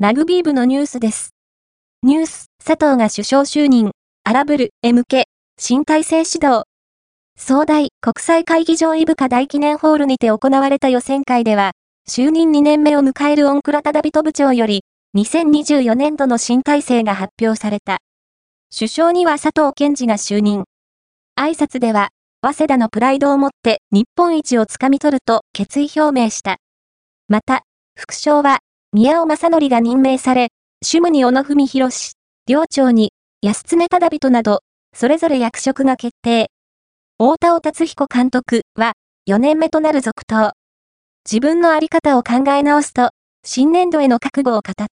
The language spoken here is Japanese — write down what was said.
ラグビー部のニュースです。ニュース、佐藤が首相就任、荒ぶる、へ向け、新体制指導。総大国際会議場イブカ大記念ホールにて行われた予選会では、就任2年目を迎えるオンクラタダビト部長より、2024年度の新体制が発表された。首相には佐藤健二が就任。挨拶では、早稲田のプライドを持って日本一をつかみ取ると決意表明した。また、副将は、宮尾正則が任命され、主務に小野文博士、寮長に安常忠人など、それぞれ役職が決定。大田尾達彦監督は、4年目となる続投。自分のあり方を考え直すと、新年度への覚悟を語った。